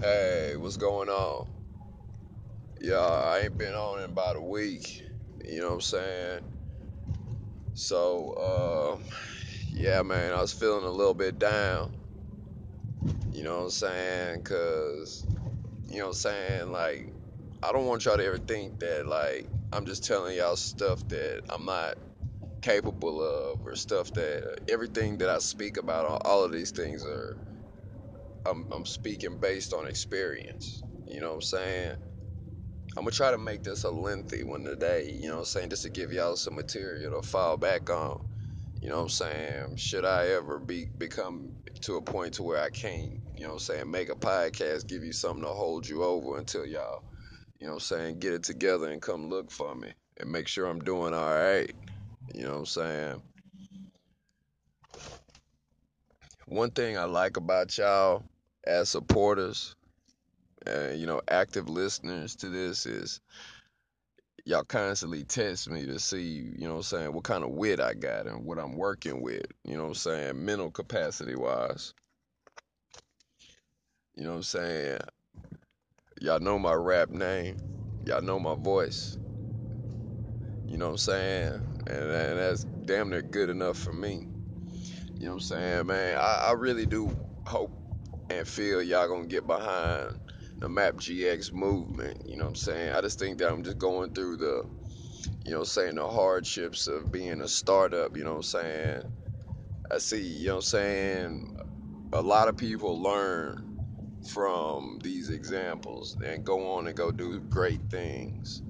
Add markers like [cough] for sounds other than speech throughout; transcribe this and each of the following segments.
Hey, what's going on? Yeah, I ain't been on in about a week. You know what I'm saying? So, uh, yeah, man, I was feeling a little bit down. You know what I'm saying? Cause, you know what I'm saying? Like, I don't want y'all to ever think that, like, I'm just telling y'all stuff that I'm not capable of or stuff that everything that I speak about, all of these things are, I'm, I'm speaking based on experience. You know what I'm saying? I'm gonna try to make this a lengthy one today, you know what I'm saying, just to give y'all some material to fall back on. You know what I'm saying? Should I ever be become to a point to where I can't, you know what I'm saying, make a podcast, give you something to hold you over until y'all, you know what I'm saying, get it together and come look for me and make sure I'm doing all right. You know what I'm saying? One thing I like about y'all as supporters you know active listeners to this is y'all constantly test me to see, you know what I'm saying, what kind of wit I got and what I'm working with, you know what I'm saying, mental capacity wise. You know what I'm saying? Y'all know my rap name. Y'all know my voice. You know what I'm saying? And, and that's damn near good enough for me. You know what I'm saying, man? I, I really do hope and feel y'all gonna get behind the Map GX movement. You know what I'm saying? I just think that I'm just going through the you know, saying the hardships of being a startup, you know what I'm saying? I see, you know what I'm saying? A lot of people learn from these examples and go on and go do great things.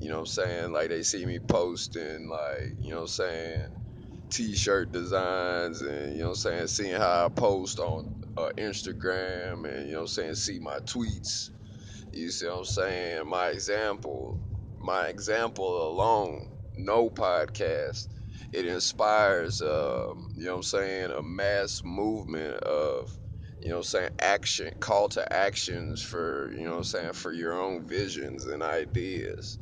You know what I'm saying? Like they see me posting like, you know what I'm saying, t-shirt designs and you know what I'm saying, seeing how I post on uh, Instagram and you know what I'm saying, see my tweets. You see what I'm saying? My example, my example alone, no podcast. It inspires, um, you know what I'm saying, a mass movement of, you know what I'm saying, action, call to actions for, you know what I'm saying, for your own visions and ideas.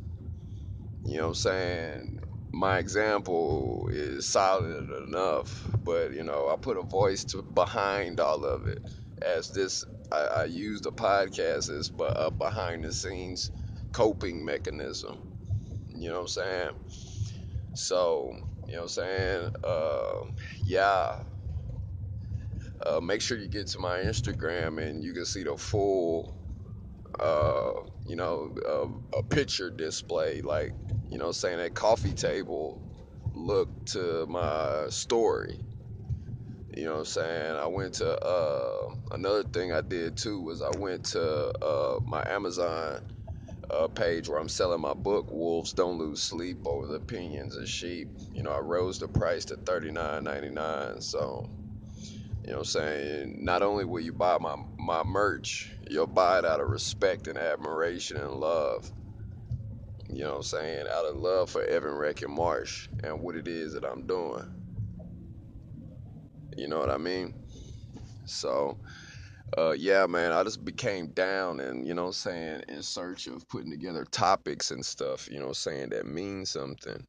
You know what I'm saying? My example is solid enough, but you know, I put a voice to behind all of it. As this, I, I use the podcast as but a behind the scenes coping mechanism. You know what I'm saying? So, you know what I'm saying? Uh, yeah. Uh, make sure you get to my Instagram and you can see the full uh, you know, uh, a picture display, like, you know, saying that coffee table look to my story. You know what I'm saying? I went to, uh, another thing I did too was I went to uh, my Amazon uh, page where I'm selling my book, Wolves Don't Lose Sleep Over the Opinions of Sheep. You know, I rose the price to $39.99. So, you know what I'm saying? Not only will you buy my, my merch, you'll buy it out of respect and admiration and love. You know what I'm saying? Out of love for Evan Reck and Marsh and what it is that I'm doing. You know what I mean? So, uh, yeah, man, I just became down and, you know what I'm saying, in search of putting together topics and stuff, you know what I'm saying, that mean something.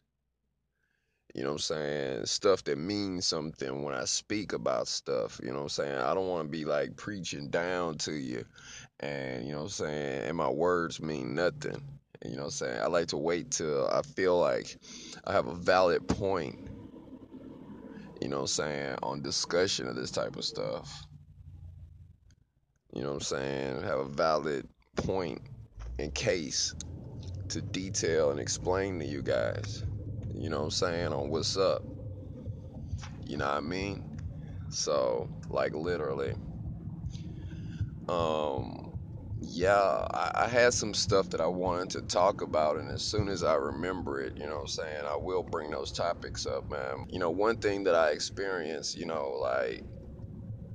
You know what I'm saying? Stuff that means something when I speak about stuff. You know what I'm saying? I don't want to be like preaching down to you and, you know what I'm saying? And my words mean nothing. You know what I'm saying? I like to wait till I feel like I have a valid point, you know what I'm saying, on discussion of this type of stuff. You know what I'm saying? Have a valid point in case to detail and explain to you guys, you know what I'm saying, on what's up. You know what I mean? So, like literally. Um, yeah, I, I, had some stuff that I wanted to talk about, and as soon as I remember it, you know what I'm saying, I will bring those topics up, man. You know, one thing that I experienced, you know, like,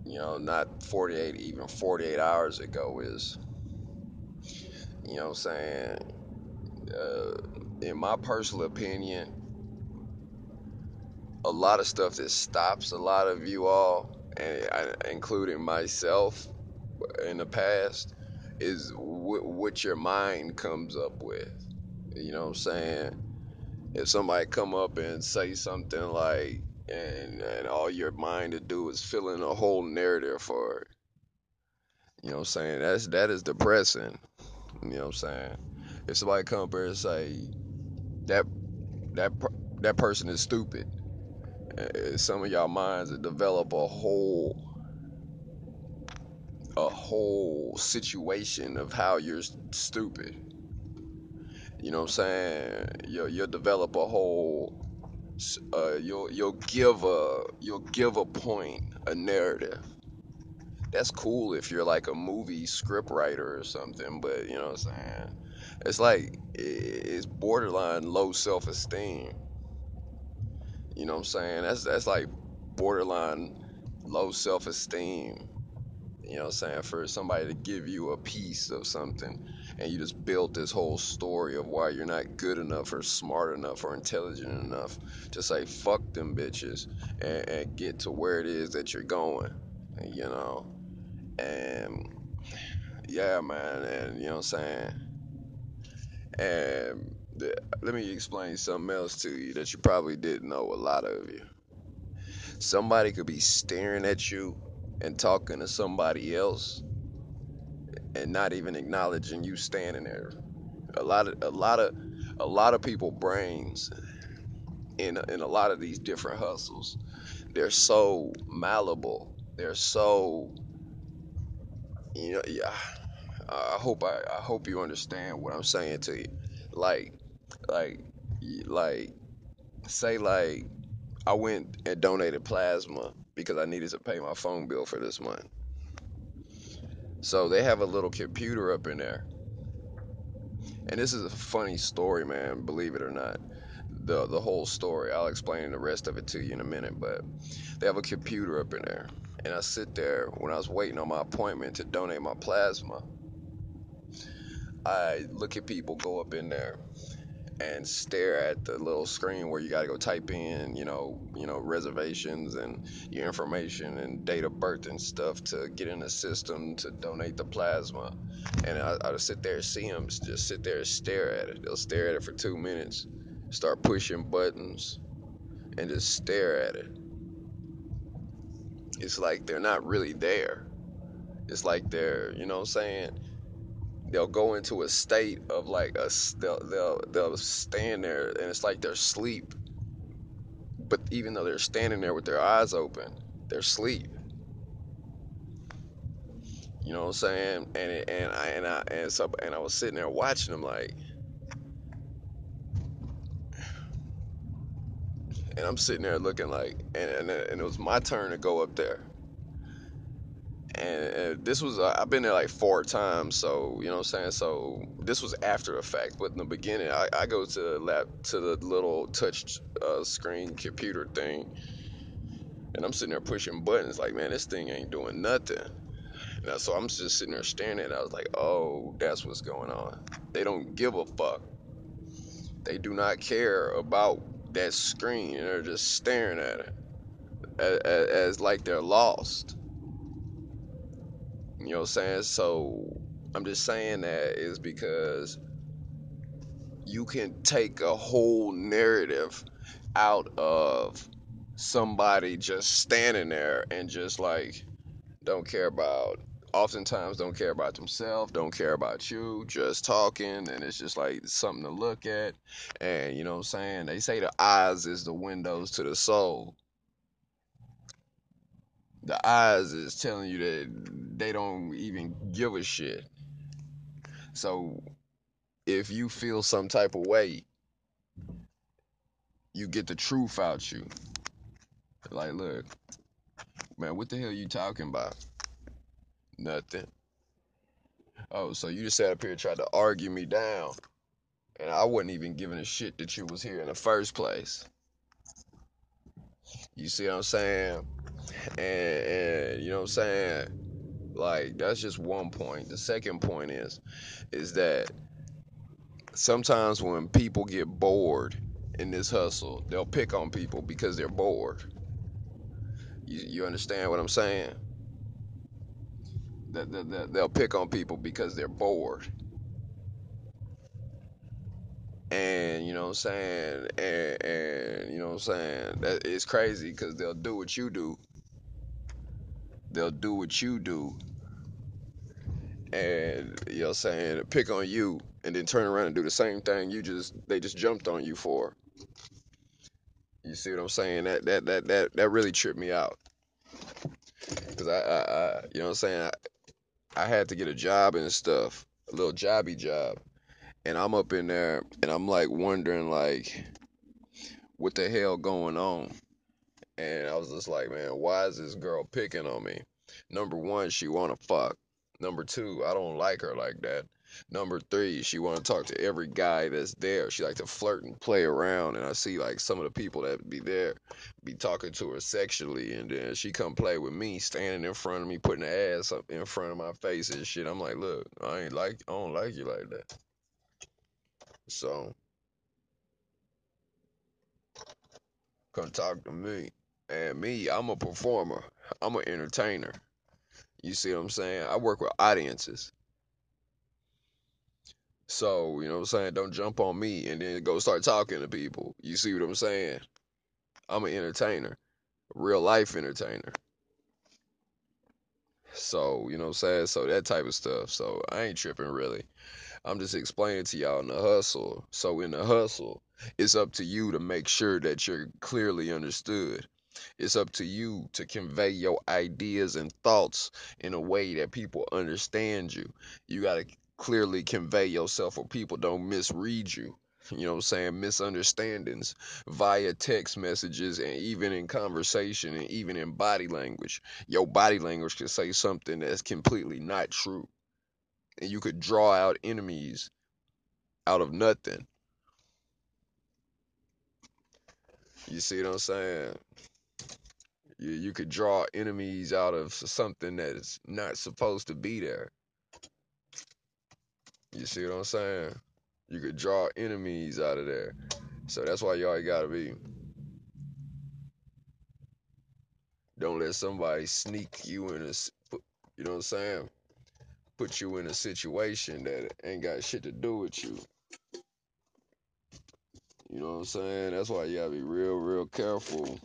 you know, not 48, even 48 hours ago is, you know what I'm saying, uh, in my personal opinion, a lot of stuff that stops a lot of you all, and including myself in the past, is what your mind comes up with. You know what I'm saying? If somebody come up and say something like, and and all your mind to do is fill in a whole narrative for it. You know what I'm saying? That's that is depressing. You know what I'm saying? If somebody come up here and say that that that person is stupid, some of y'all minds develop a whole a whole situation of how you're stupid. You know what I'm saying? You'll, you'll develop a whole uh, you'll you'll give a you'll give a point, a narrative. That's cool if you're like a movie script writer or something, but you know what I'm saying? It's like it's borderline low self-esteem. You know what I'm saying? That's that's like borderline low self-esteem. You know what I'm saying? For somebody to give you a piece of something and you just built this whole story of why you're not good enough or smart enough or intelligent enough to say fuck them bitches and, and get to where it is that you're going. You know? And yeah, man, and you know what I'm saying? And let me explain something else to you that you probably didn't know, a lot of you. Somebody could be staring at you and talking to somebody else and not even acknowledging you standing there. A lot of a lot of a lot of people brains in in a lot of these different hustles. They're so malleable. They're so you know yeah. I hope I, I hope you understand what I'm saying to you. Like like like say like I went and donated plasma because I needed to pay my phone bill for this month. So they have a little computer up in there. And this is a funny story, man, believe it or not. The the whole story. I'll explain the rest of it to you in a minute, but they have a computer up in there. And I sit there when I was waiting on my appointment to donate my plasma. I look at people go up in there and stare at the little screen where you got to go type in, you know, you know, reservations and your information and date of birth and stuff to get in the system to donate the plasma. And I, I sit there, and see them just sit there and stare at it. They'll stare at it for two minutes, start pushing buttons, and just stare at it. It's like they're not really there. It's like they're, you know what I'm saying? They'll go into a state of like a they'll they'll they'll stand there and it's like they're asleep. But even though they're standing there with their eyes open, they're asleep. You know what I'm saying? And it, and I and I and so and I was sitting there watching them like, and I'm sitting there looking like, and and, and it was my turn to go up there and this was uh, I've been there like four times, so you know what I'm saying. So this was after the fact, but in the beginning, I, I go to the lap to the little touch uh, screen computer thing, and I'm sitting there pushing buttons, like man, this thing ain't doing nothing. And so I'm just sitting there staring at it. I was like, oh, that's what's going on. They don't give a fuck. They do not care about that screen, and they're just staring at it as, as like they're lost. You know what I'm saying? So I'm just saying that is because you can take a whole narrative out of somebody just standing there and just like don't care about oftentimes don't care about themselves, don't care about you, just talking, and it's just like something to look at. And you know what I'm saying? They say the eyes is the windows to the soul the eyes is telling you that they don't even give a shit. So if you feel some type of way, you get the truth out you. Like, look, man, what the hell you talking about? Nothing. Oh, so you just sat up here and tried to argue me down. And I wasn't even giving a shit that you was here in the first place. You see what I'm saying? And, and you know what I'm saying? Like that's just one point. The second point is is that sometimes when people get bored in this hustle, they'll pick on people because they're bored. You, you understand what I'm saying? That, that, that they'll pick on people because they're bored. And you know what I'm saying? And, and you know what I'm saying? That it's crazy because they'll do what you do. They'll do what you do and you know what I'm saying pick on you and then turn around and do the same thing you just they just jumped on you for. You see what I'm saying? That that that that that really tripped me out. Cause I, I, I you know what I'm saying? I, I had to get a job and stuff, a little jobby job, and I'm up in there and I'm like wondering like, what the hell going on? And I was just like, man, why is this girl picking on me? Number one, she wanna fuck. Number two, I don't like her like that. Number three, she want to talk to every guy that's there. She like to flirt and play around, and I see like some of the people that be there be talking to her sexually, and then she come play with me, standing in front of me, putting her ass up in front of my face and shit. I'm like, look, I ain't like, I don't like you like that. So come talk to me, and me, I'm a performer. I'm an entertainer. You see what I'm saying? I work with audiences. So, you know what I'm saying? Don't jump on me and then go start talking to people. You see what I'm saying? I'm an entertainer, real life entertainer. So, you know what I'm saying? So, that type of stuff. So, I ain't tripping really. I'm just explaining to y'all in the hustle. So, in the hustle, it's up to you to make sure that you're clearly understood. It's up to you to convey your ideas and thoughts in a way that people understand you. You got to clearly convey yourself or people don't misread you. You know what I'm saying? Misunderstandings via text messages and even in conversation and even in body language. Your body language can say something that's completely not true. And you could draw out enemies out of nothing. You see what I'm saying? You, you could draw enemies out of something that is not supposed to be there. You see what I'm saying? You could draw enemies out of there. So that's why y'all gotta be. Don't let somebody sneak you in a, you know what I'm saying? Put you in a situation that ain't got shit to do with you. You know what I'm saying? That's why you gotta be real, real careful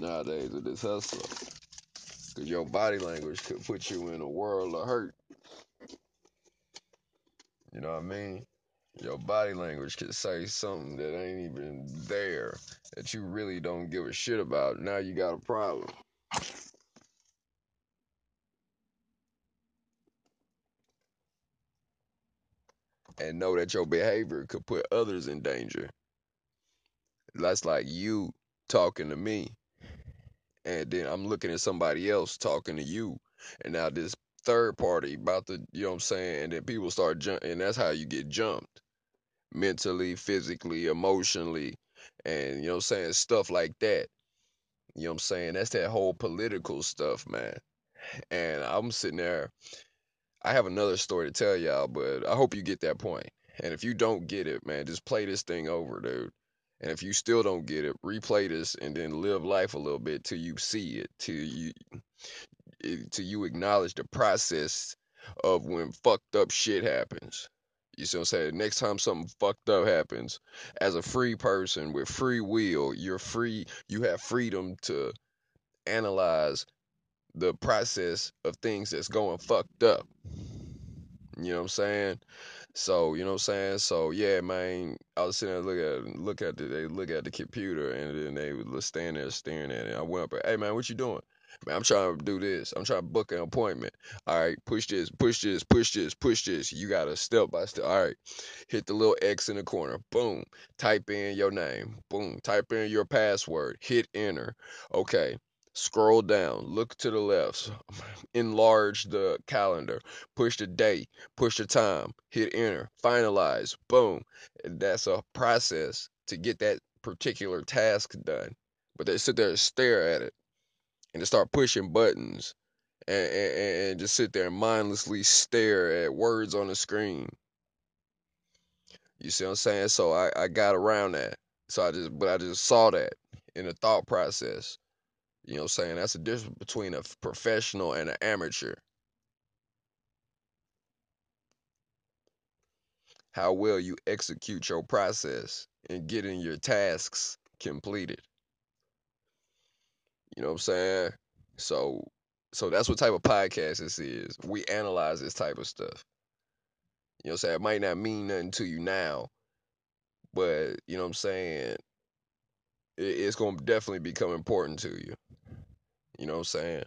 nowadays with this hustle. Cause your body language could put you in a world of hurt. You know what I mean? Your body language could say something that ain't even there that you really don't give a shit about. Now you got a problem. And know that your behavior could put others in danger. That's like you talking to me, and then I'm looking at somebody else talking to you, and now this third party about to, you know what I'm saying, and then people start jumping, and that's how you get jumped mentally, physically, emotionally, and you know what I'm saying, stuff like that. You know what I'm saying? That's that whole political stuff, man. And I'm sitting there. I have another story to tell y'all, but I hope you get that point. And if you don't get it, man, just play this thing over, dude. And if you still don't get it, replay this and then live life a little bit till you see it, till you eh, till you acknowledge the process of when fucked up shit happens. You see what I'm saying? Next time something fucked up happens, as a free person with free will, you're free, you have freedom to analyze the process of things that's going fucked up. You know what I'm saying? So, you know what I'm saying? So, yeah, man, I was sitting there looking at look at the they look at the computer and then they would stand there staring at it. I went up and, hey man, what you doing? Man, I'm trying to do this. I'm trying to book an appointment. All right, push this, push this, push this, push this. You got to step by step. All right, hit the little X in the corner. Boom. Type in your name. Boom. Type in your password. Hit enter. Okay. Scroll down. Look to the left. [laughs] Enlarge the calendar. Push the date. Push the time. Hit enter. Finalize. Boom. And that's a process to get that particular task done. But they sit there and stare at it and they start pushing buttons and, and, and just sit there and mindlessly stare at words on the screen. You see what I'm saying? So I, I got around that. So I just, but I just saw that in the thought process. You know what I'm saying? That's the difference between a professional and an amateur. How well you execute your process and getting your tasks completed. You know what I'm saying? So So that's what type of podcast this is. We analyze this type of stuff. You know what I'm saying? It might not mean nothing to you now, but you know what I'm saying? It, it's gonna definitely become important to you. You know what I'm saying?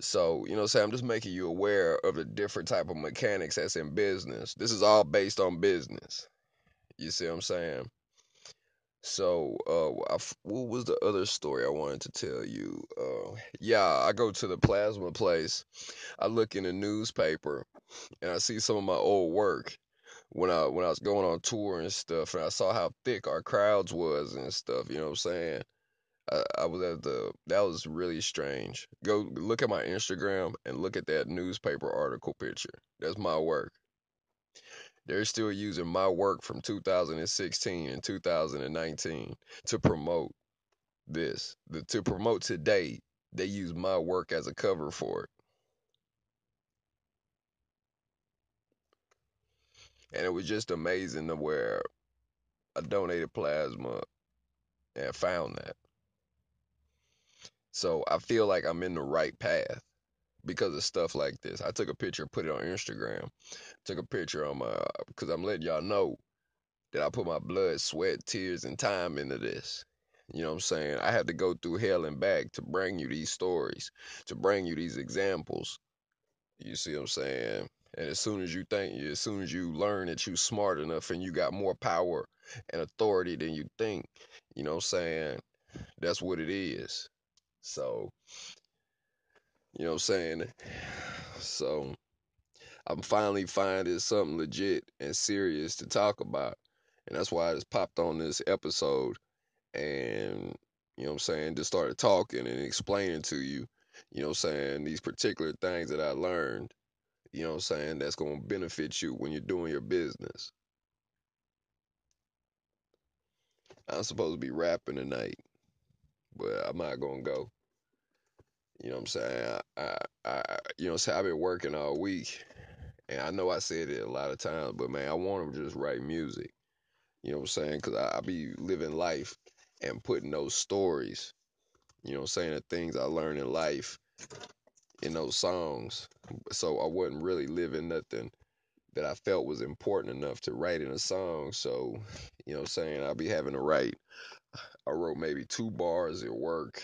So, you know what I'm saying? I'm just making you aware of the different type of mechanics that's in business. This is all based on business. You see what I'm saying? So, uh, what was the other story I wanted to tell you? Uh, yeah, I go to the plasma place. I look in the newspaper and I see some of my old work when I when I was going on tour and stuff, and I saw how thick our crowds was and stuff. You know what I'm saying? I, I was at the that was really strange. Go look at my Instagram and look at that newspaper article picture. That's my work. They're still using my work from 2016 and 2019 to promote this. The, to promote today, they use my work as a cover for it. And it was just amazing to where I donated plasma and found that. So I feel like I'm in the right path because of stuff like this. I took a picture, put it on Instagram. Took a picture on my because I'm letting y'all know that I put my blood, sweat, tears, and time into this. You know what I'm saying? I had to go through hell and back to bring you these stories, to bring you these examples. You see what I'm saying? And as soon as you think, as soon as you learn that you're smart enough and you got more power and authority than you think, you know what I'm saying? That's what it is. So, you know what I'm saying? So, I'm finally finding something legit and serious to talk about. And that's why I just popped on this episode and, you know what I'm saying, just started talking and explaining to you, you know what I'm saying, these particular things that I learned, you know what I'm saying, that's going to benefit you when you're doing your business. I'm supposed to be rapping tonight, but I'm not going to go. You know what I'm saying? I, I, I, you know what? I've been working all week, and I know I said it a lot of times, but man, I want to just write music. You know what I'm saying? Because I, I be living life and putting those stories, you know what I'm saying, the things I learned in life in those songs. So I wasn't really living nothing that I felt was important enough to write in a song. So, you know I'm saying, I'll be having to write. I wrote maybe two bars at work.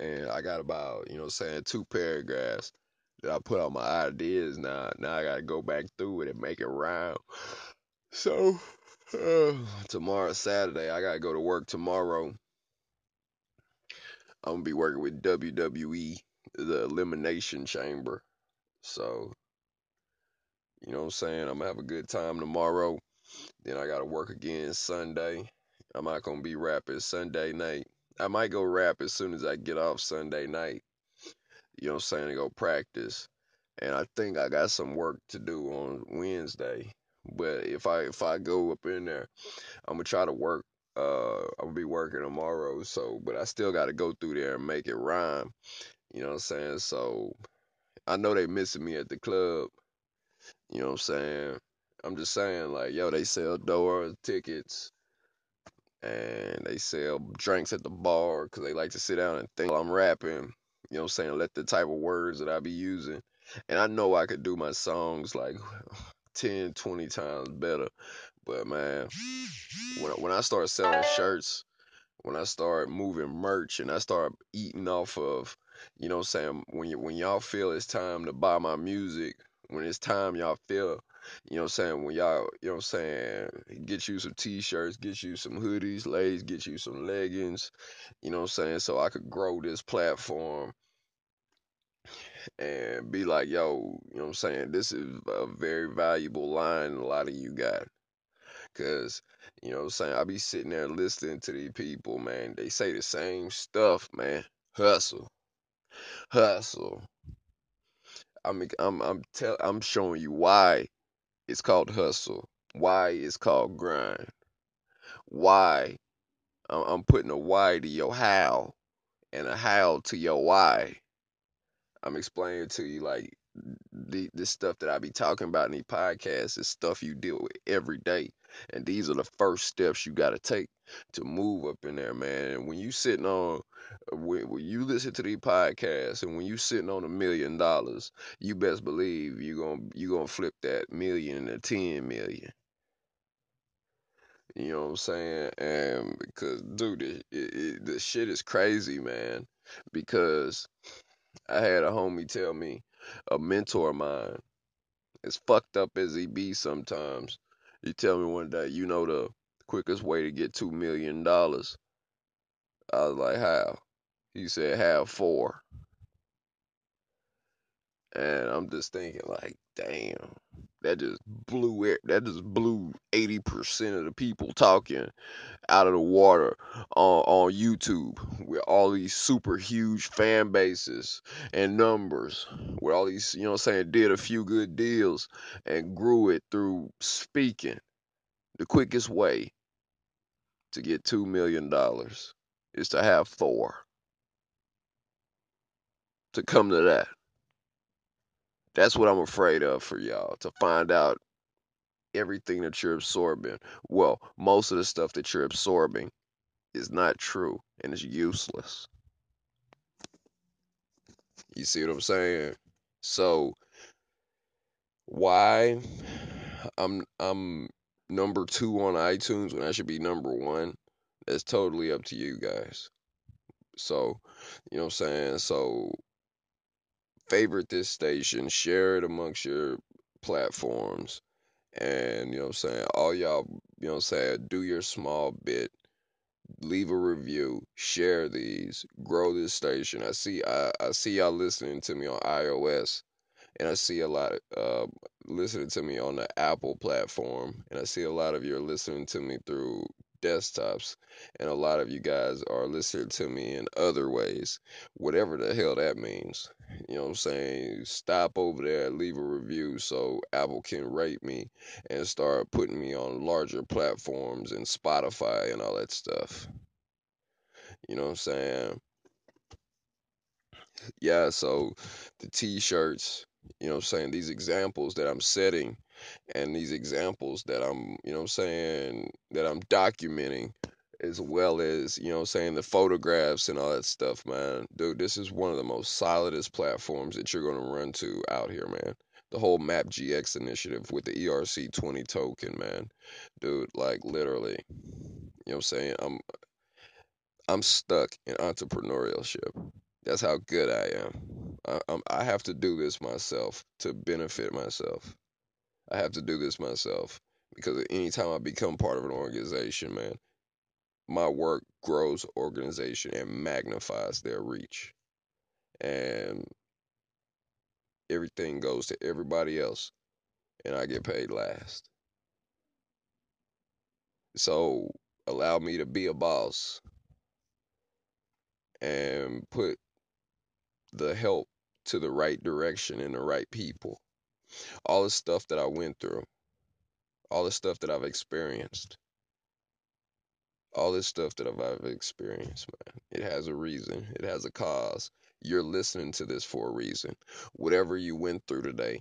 And I got about, you know I'm saying, two paragraphs that I put out my ideas now. Now I gotta go back through it and make it rhyme. So uh, [sighs] tomorrow Saturday, I gotta go to work tomorrow. I'm gonna be working with WWE, the Elimination Chamber. So, you know what I'm saying? I'm gonna have a good time tomorrow. Then I gotta work again Sunday. I'm not gonna be rapping Sunday night. I might go rap as soon as I get off Sunday night. You know what I'm saying? To go practice. And I think I got some work to do on Wednesday. But if I if I go up in there, I'm gonna try to work. Uh, gonna be working tomorrow. So, but I still got to go through there and make it rhyme. You know what I'm saying? So I know they missing me at the club. You know what I'm saying? I'm just saying, like, yo, they sell door tickets and they sell drinks at the bar because they like to sit down and think while I'm rapping. You know what I'm saying? Let the type of words that I be using. And I know I could do my songs like [sighs] 10, 20 times better. But man, when when I start selling shirts, when I start moving merch and I start eating off of, you know what I'm saying, when you when y'all feel it's time to buy my music, when it's time y'all feel, you know what I'm saying, when y'all, you know what I'm saying, get you some t-shirts, get you some hoodies, ladies, get you some leggings, you know what I'm saying, so I could grow this platform and be like, yo, you know what I'm saying, this is a very valuable line a lot of you got. Cause, you know what I'm saying, I be sitting there listening to these people, man. They say the same stuff, man. Hustle. Hustle. I mean I'm I'm tell I'm showing you why it's called hustle. Why it's called grind. Why I'm, I'm putting a why to your how and a how to your why. I'm explaining to you like the this stuff that I be talking about in these podcasts is stuff you deal with every day. And these are the first steps you gotta take to move up in there, man. And when you sitting on uh, when, when you listen to these podcasts and when you sitting on a million dollars, you best believe you gonna you gonna flip that million into ten million. You know what I'm saying? And because, dude, the shit is crazy, man. Because I had a homie tell me, a mentor of mine, as fucked up as he be sometimes, he tell me one day, you know the quickest way to get two million dollars. I was like, how? He said, have four. And I'm just thinking, like, damn, that just blew it. That just blew 80% of the people talking out of the water on, on YouTube with all these super huge fan bases and numbers. With all these, you know what I'm saying, did a few good deals and grew it through speaking. The quickest way to get $2 million is to have four. To come to that. That's what I'm afraid of for y'all to find out everything that you're absorbing. Well, most of the stuff that you're absorbing is not true and it's useless. You see what I'm saying? So why I'm I'm number 2 on iTunes when I should be number 1, that's totally up to you guys. So, you know what I'm saying? So favorite this station, share it amongst your platforms. And you know what I'm saying? All y'all, you know what I'm saying, do your small bit. Leave a review, share these, grow this station. I see I, I see y'all listening to me on iOS and I see a lot of uh, listening to me on the Apple platform, and I see a lot of you are listening to me through desktops, and a lot of you guys are listening to me in other ways, whatever the hell that means. You know what I'm saying? Stop over there, leave a review so Apple can rate me and start putting me on larger platforms and Spotify and all that stuff. You know what I'm saying? Yeah, so the t shirts, you know what I'm saying? These examples that I'm setting and these examples that I'm, you know I'm saying, that I'm documenting as well as, you know I'm saying, the photographs and all that stuff, man. Dude, this is one of the most solidest platforms that you're going to run to out here, man. The whole Map GX initiative with the ERC20 token, man. Dude, like literally. You know what I'm saying? I'm I'm stuck in entrepreneurship. That's how good I am. I, I have to do this myself to benefit myself. I have to do this myself because anytime I become part of an organization, man, my work grows organization and magnifies their reach. And everything goes to everybody else and I get paid last. So allow me to be a boss and put the help to the right direction and the right people. All the stuff that I went through, all the stuff that I've experienced, all this stuff that I've experienced, man, it has a reason, it has a cause. You're listening to this for a reason. Whatever you went through today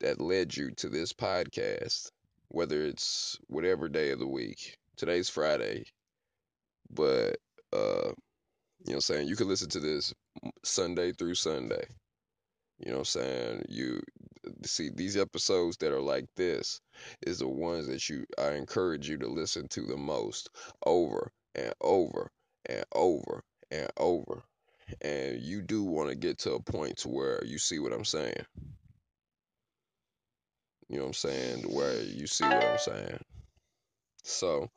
that led you to this podcast, whether it's whatever day of the week, today's Friday, but, uh, you know what I'm saying? You can listen to this Sunday through Sunday. You know what I'm saying? You see these episodes that are like this is the ones that you I encourage you to listen to the most over and over and over and over. And you do want to get to a point to where you see what I'm saying. You know what I'm saying? Where you see what I'm saying. So,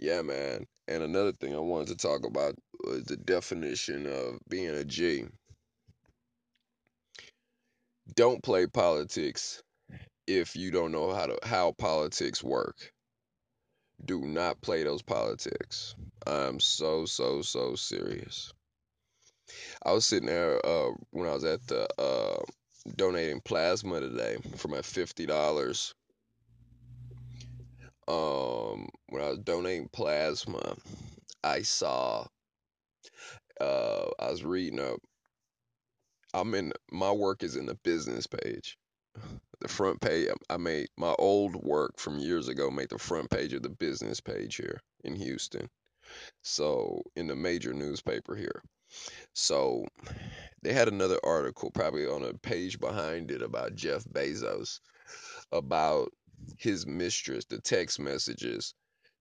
yeah, man. And another thing I wanted to talk about was the definition of being a G. Don't play politics if you don't know how to how politics work. Do not play those politics. I'm so so so serious. I was sitting there uh, when I was at the uh, donating plasma today for my fifty dollars. Um, when I was donating plasma, I saw. Uh, I was reading up. I'm in my work is in the business page. [sighs] the front page. I made my old work from years ago. Made the front page of the business page here in Houston. So in the major newspaper here. So they had another article, probably on a page behind it, about Jeff Bezos, about his mistress, the text messages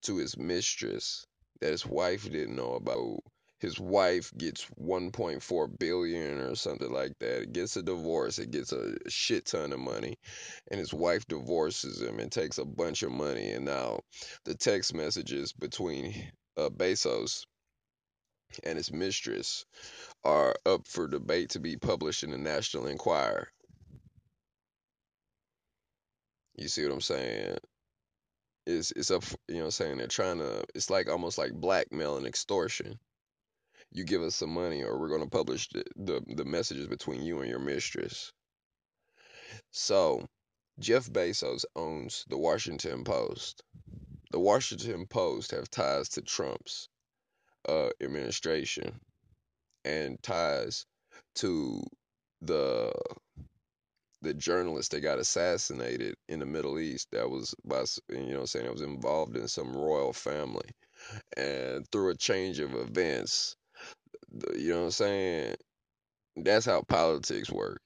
to his mistress that his wife didn't know about. His wife gets 1.4 billion or something like that. It gets a divorce. It gets a shit ton of money, and his wife divorces him and takes a bunch of money. And now the text messages between uh, Bezos and his mistress are up for debate to be published in the National Enquirer. You see what I'm saying? It's it's up, you know what I'm saying? They're trying to it's like almost like blackmail and extortion. You give us some money or we're going to publish the, the the messages between you and your mistress. So, Jeff Bezos owns the Washington Post. The Washington Post have ties to Trump's uh, administration and ties to the the journalist that got assassinated in the Middle East that was by you know saying it was involved in some royal family and through a change of events you know what I'm saying that's how politics work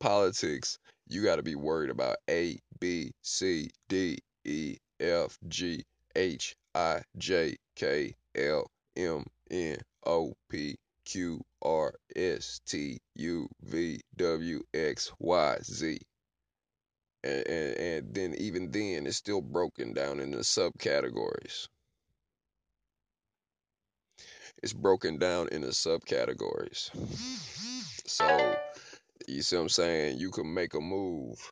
politics you got to be worried about A B C D E F G H I J K L M N O P Q R S T U V W X Y Z. And, and, and then even then it's still broken down into subcategories. It's broken down into subcategories. So you see what I'm saying? You can make a move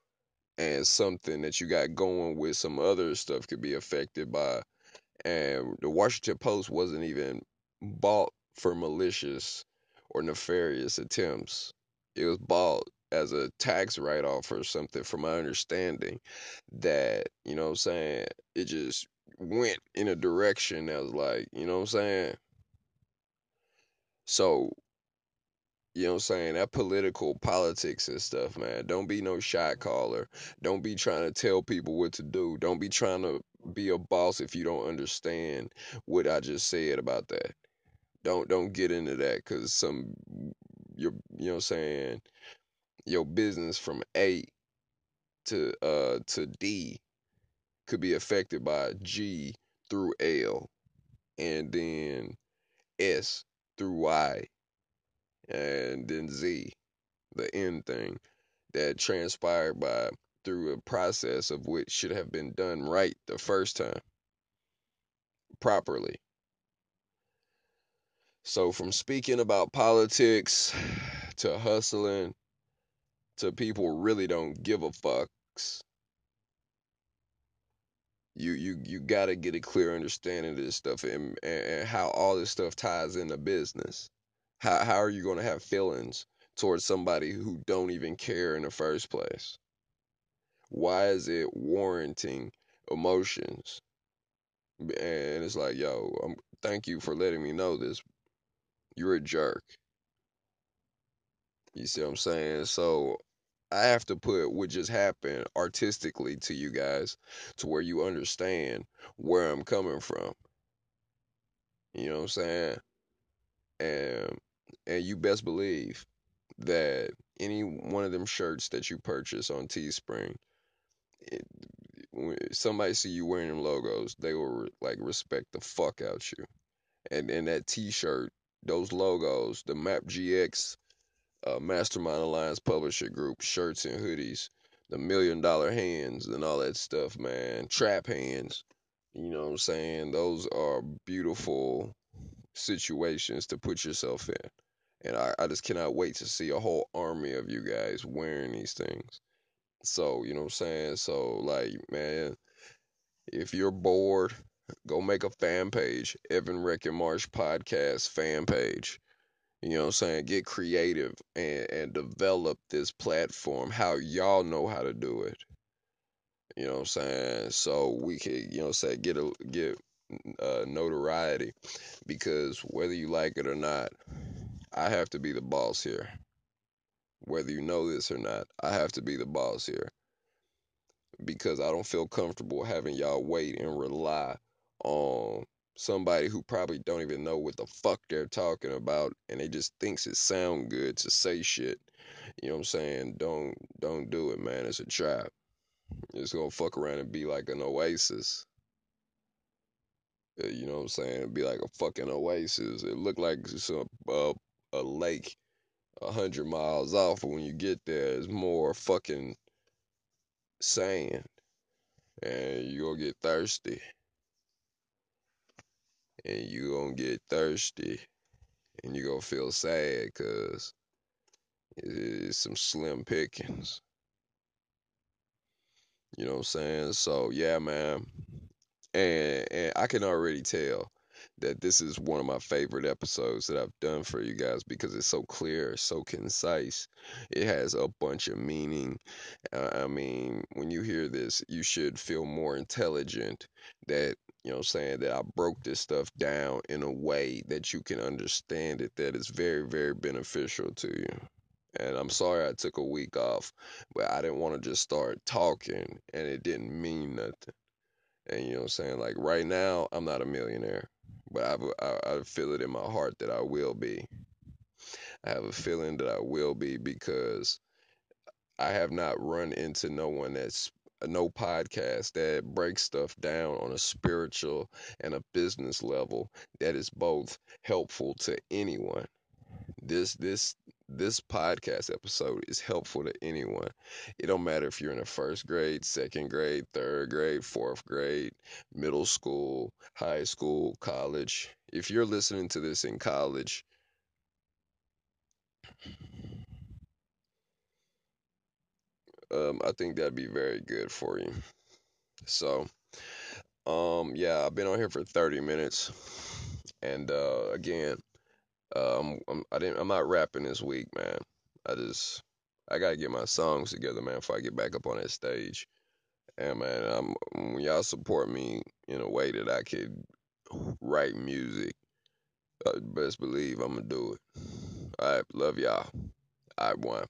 and something that you got going with some other stuff could be affected by and the Washington Post wasn't even bought for malicious or nefarious attempts. It was bought as a tax write off or something, from my understanding, that, you know what I'm saying, it just went in a direction that was like, you know what I'm saying? So, you know what I'm saying? That political politics and stuff, man. Don't be no shot caller. Don't be trying to tell people what to do. Don't be trying to be a boss if you don't understand what I just said about that. Don't don't get into that cuz some your you know what I'm saying, your business from A to uh to D could be affected by G through L and then S through Y and then Z, the end thing that transpired by through a process of which should have been done right the first time properly. So from speaking about politics to hustling to people really don't give a fucks. You you you gotta get a clear understanding of this stuff and, and how all this stuff ties into business. How how are you gonna have feelings towards somebody who don't even care in the first place? Why is it warranting emotions? And it's like, yo, um, thank you for letting me know this. You're a jerk. You see what I'm saying? So I have to put what just happened artistically to you guys to where you understand where I'm coming from. You know what I'm saying? And and you best believe that any one of them shirts that you purchase on Teespring, it, somebody see you wearing them logos, they will like respect the fuck out you. And and that T-shirt, those logos, the Map GX uh, Mastermind Alliance Publisher Group shirts and hoodies, the Million Dollar Hands and all that stuff, man. Trap hands. You know what I'm saying? Those are beautiful situations to put yourself in. And I, I just cannot wait to see a whole army of you guys wearing these things. So, you know what I'm saying? So, like, man, if you're bored, go make a fan page, Evan Reck and Marsh Podcast fan page. You know what I'm saying? Get creative and, and develop this platform how y'all know how to do it. You know what I'm saying? So we can, you know, say get a get uh, notoriety because whether you like it or not, I have to be the boss here. whether you know this or not. I have to be the boss here because I don't feel comfortable having y'all wait and rely on somebody who probably don't even know what the fuck they're talking about and they just thinks it sound good to say shit. You know what I'm saying? Don't don't do it, man. It's a trap. It's gonna fuck around and be like an oasis. Uh, You know what I'm saying? It'd be like a fucking oasis. It looked like some uh, a lake a hundred miles off, but when you get there, it's more fucking sand, and you gonna get thirsty, and you gonna get thirsty, and you gonna feel sad, cause it's some slim pickings. You know what I'm saying? So yeah, man. And and I can already tell that this is one of my favorite episodes that I've done for you guys because it's so clear, so concise. It has a bunch of meaning. I mean, when you hear this, you should feel more intelligent that, you know what I'm saying, that I broke this stuff down in a way that you can understand it, that is very, very beneficial to you. And I'm sorry I took a week off, but I didn't want to just start talking and it didn't mean nothing. And you know what I'm saying? Like right now, I'm not a millionaire, but I, I, I feel it in my heart that I will be. I have a feeling that I will be because I have not run into no one that's no podcast that breaks stuff down on a spiritual and a business level that is both helpful to anyone. This this this podcast episode is helpful to anyone. It don't matter if you're in the first grade, second grade, third grade, fourth grade, middle school, high school, college. If you're listening to this in college, um, I think that'd be very good for you. So, um, yeah, I've been on here for 30 minutes, and uh, again, um, I'm, I didn't, I'm not rapping this week, man. I just, I gotta get my songs together, man, before I get back up on that stage. And man, I'm, when y'all support me in a way that I could write music, uh, best believe I'm gonna do it. Right, love y'all. I won.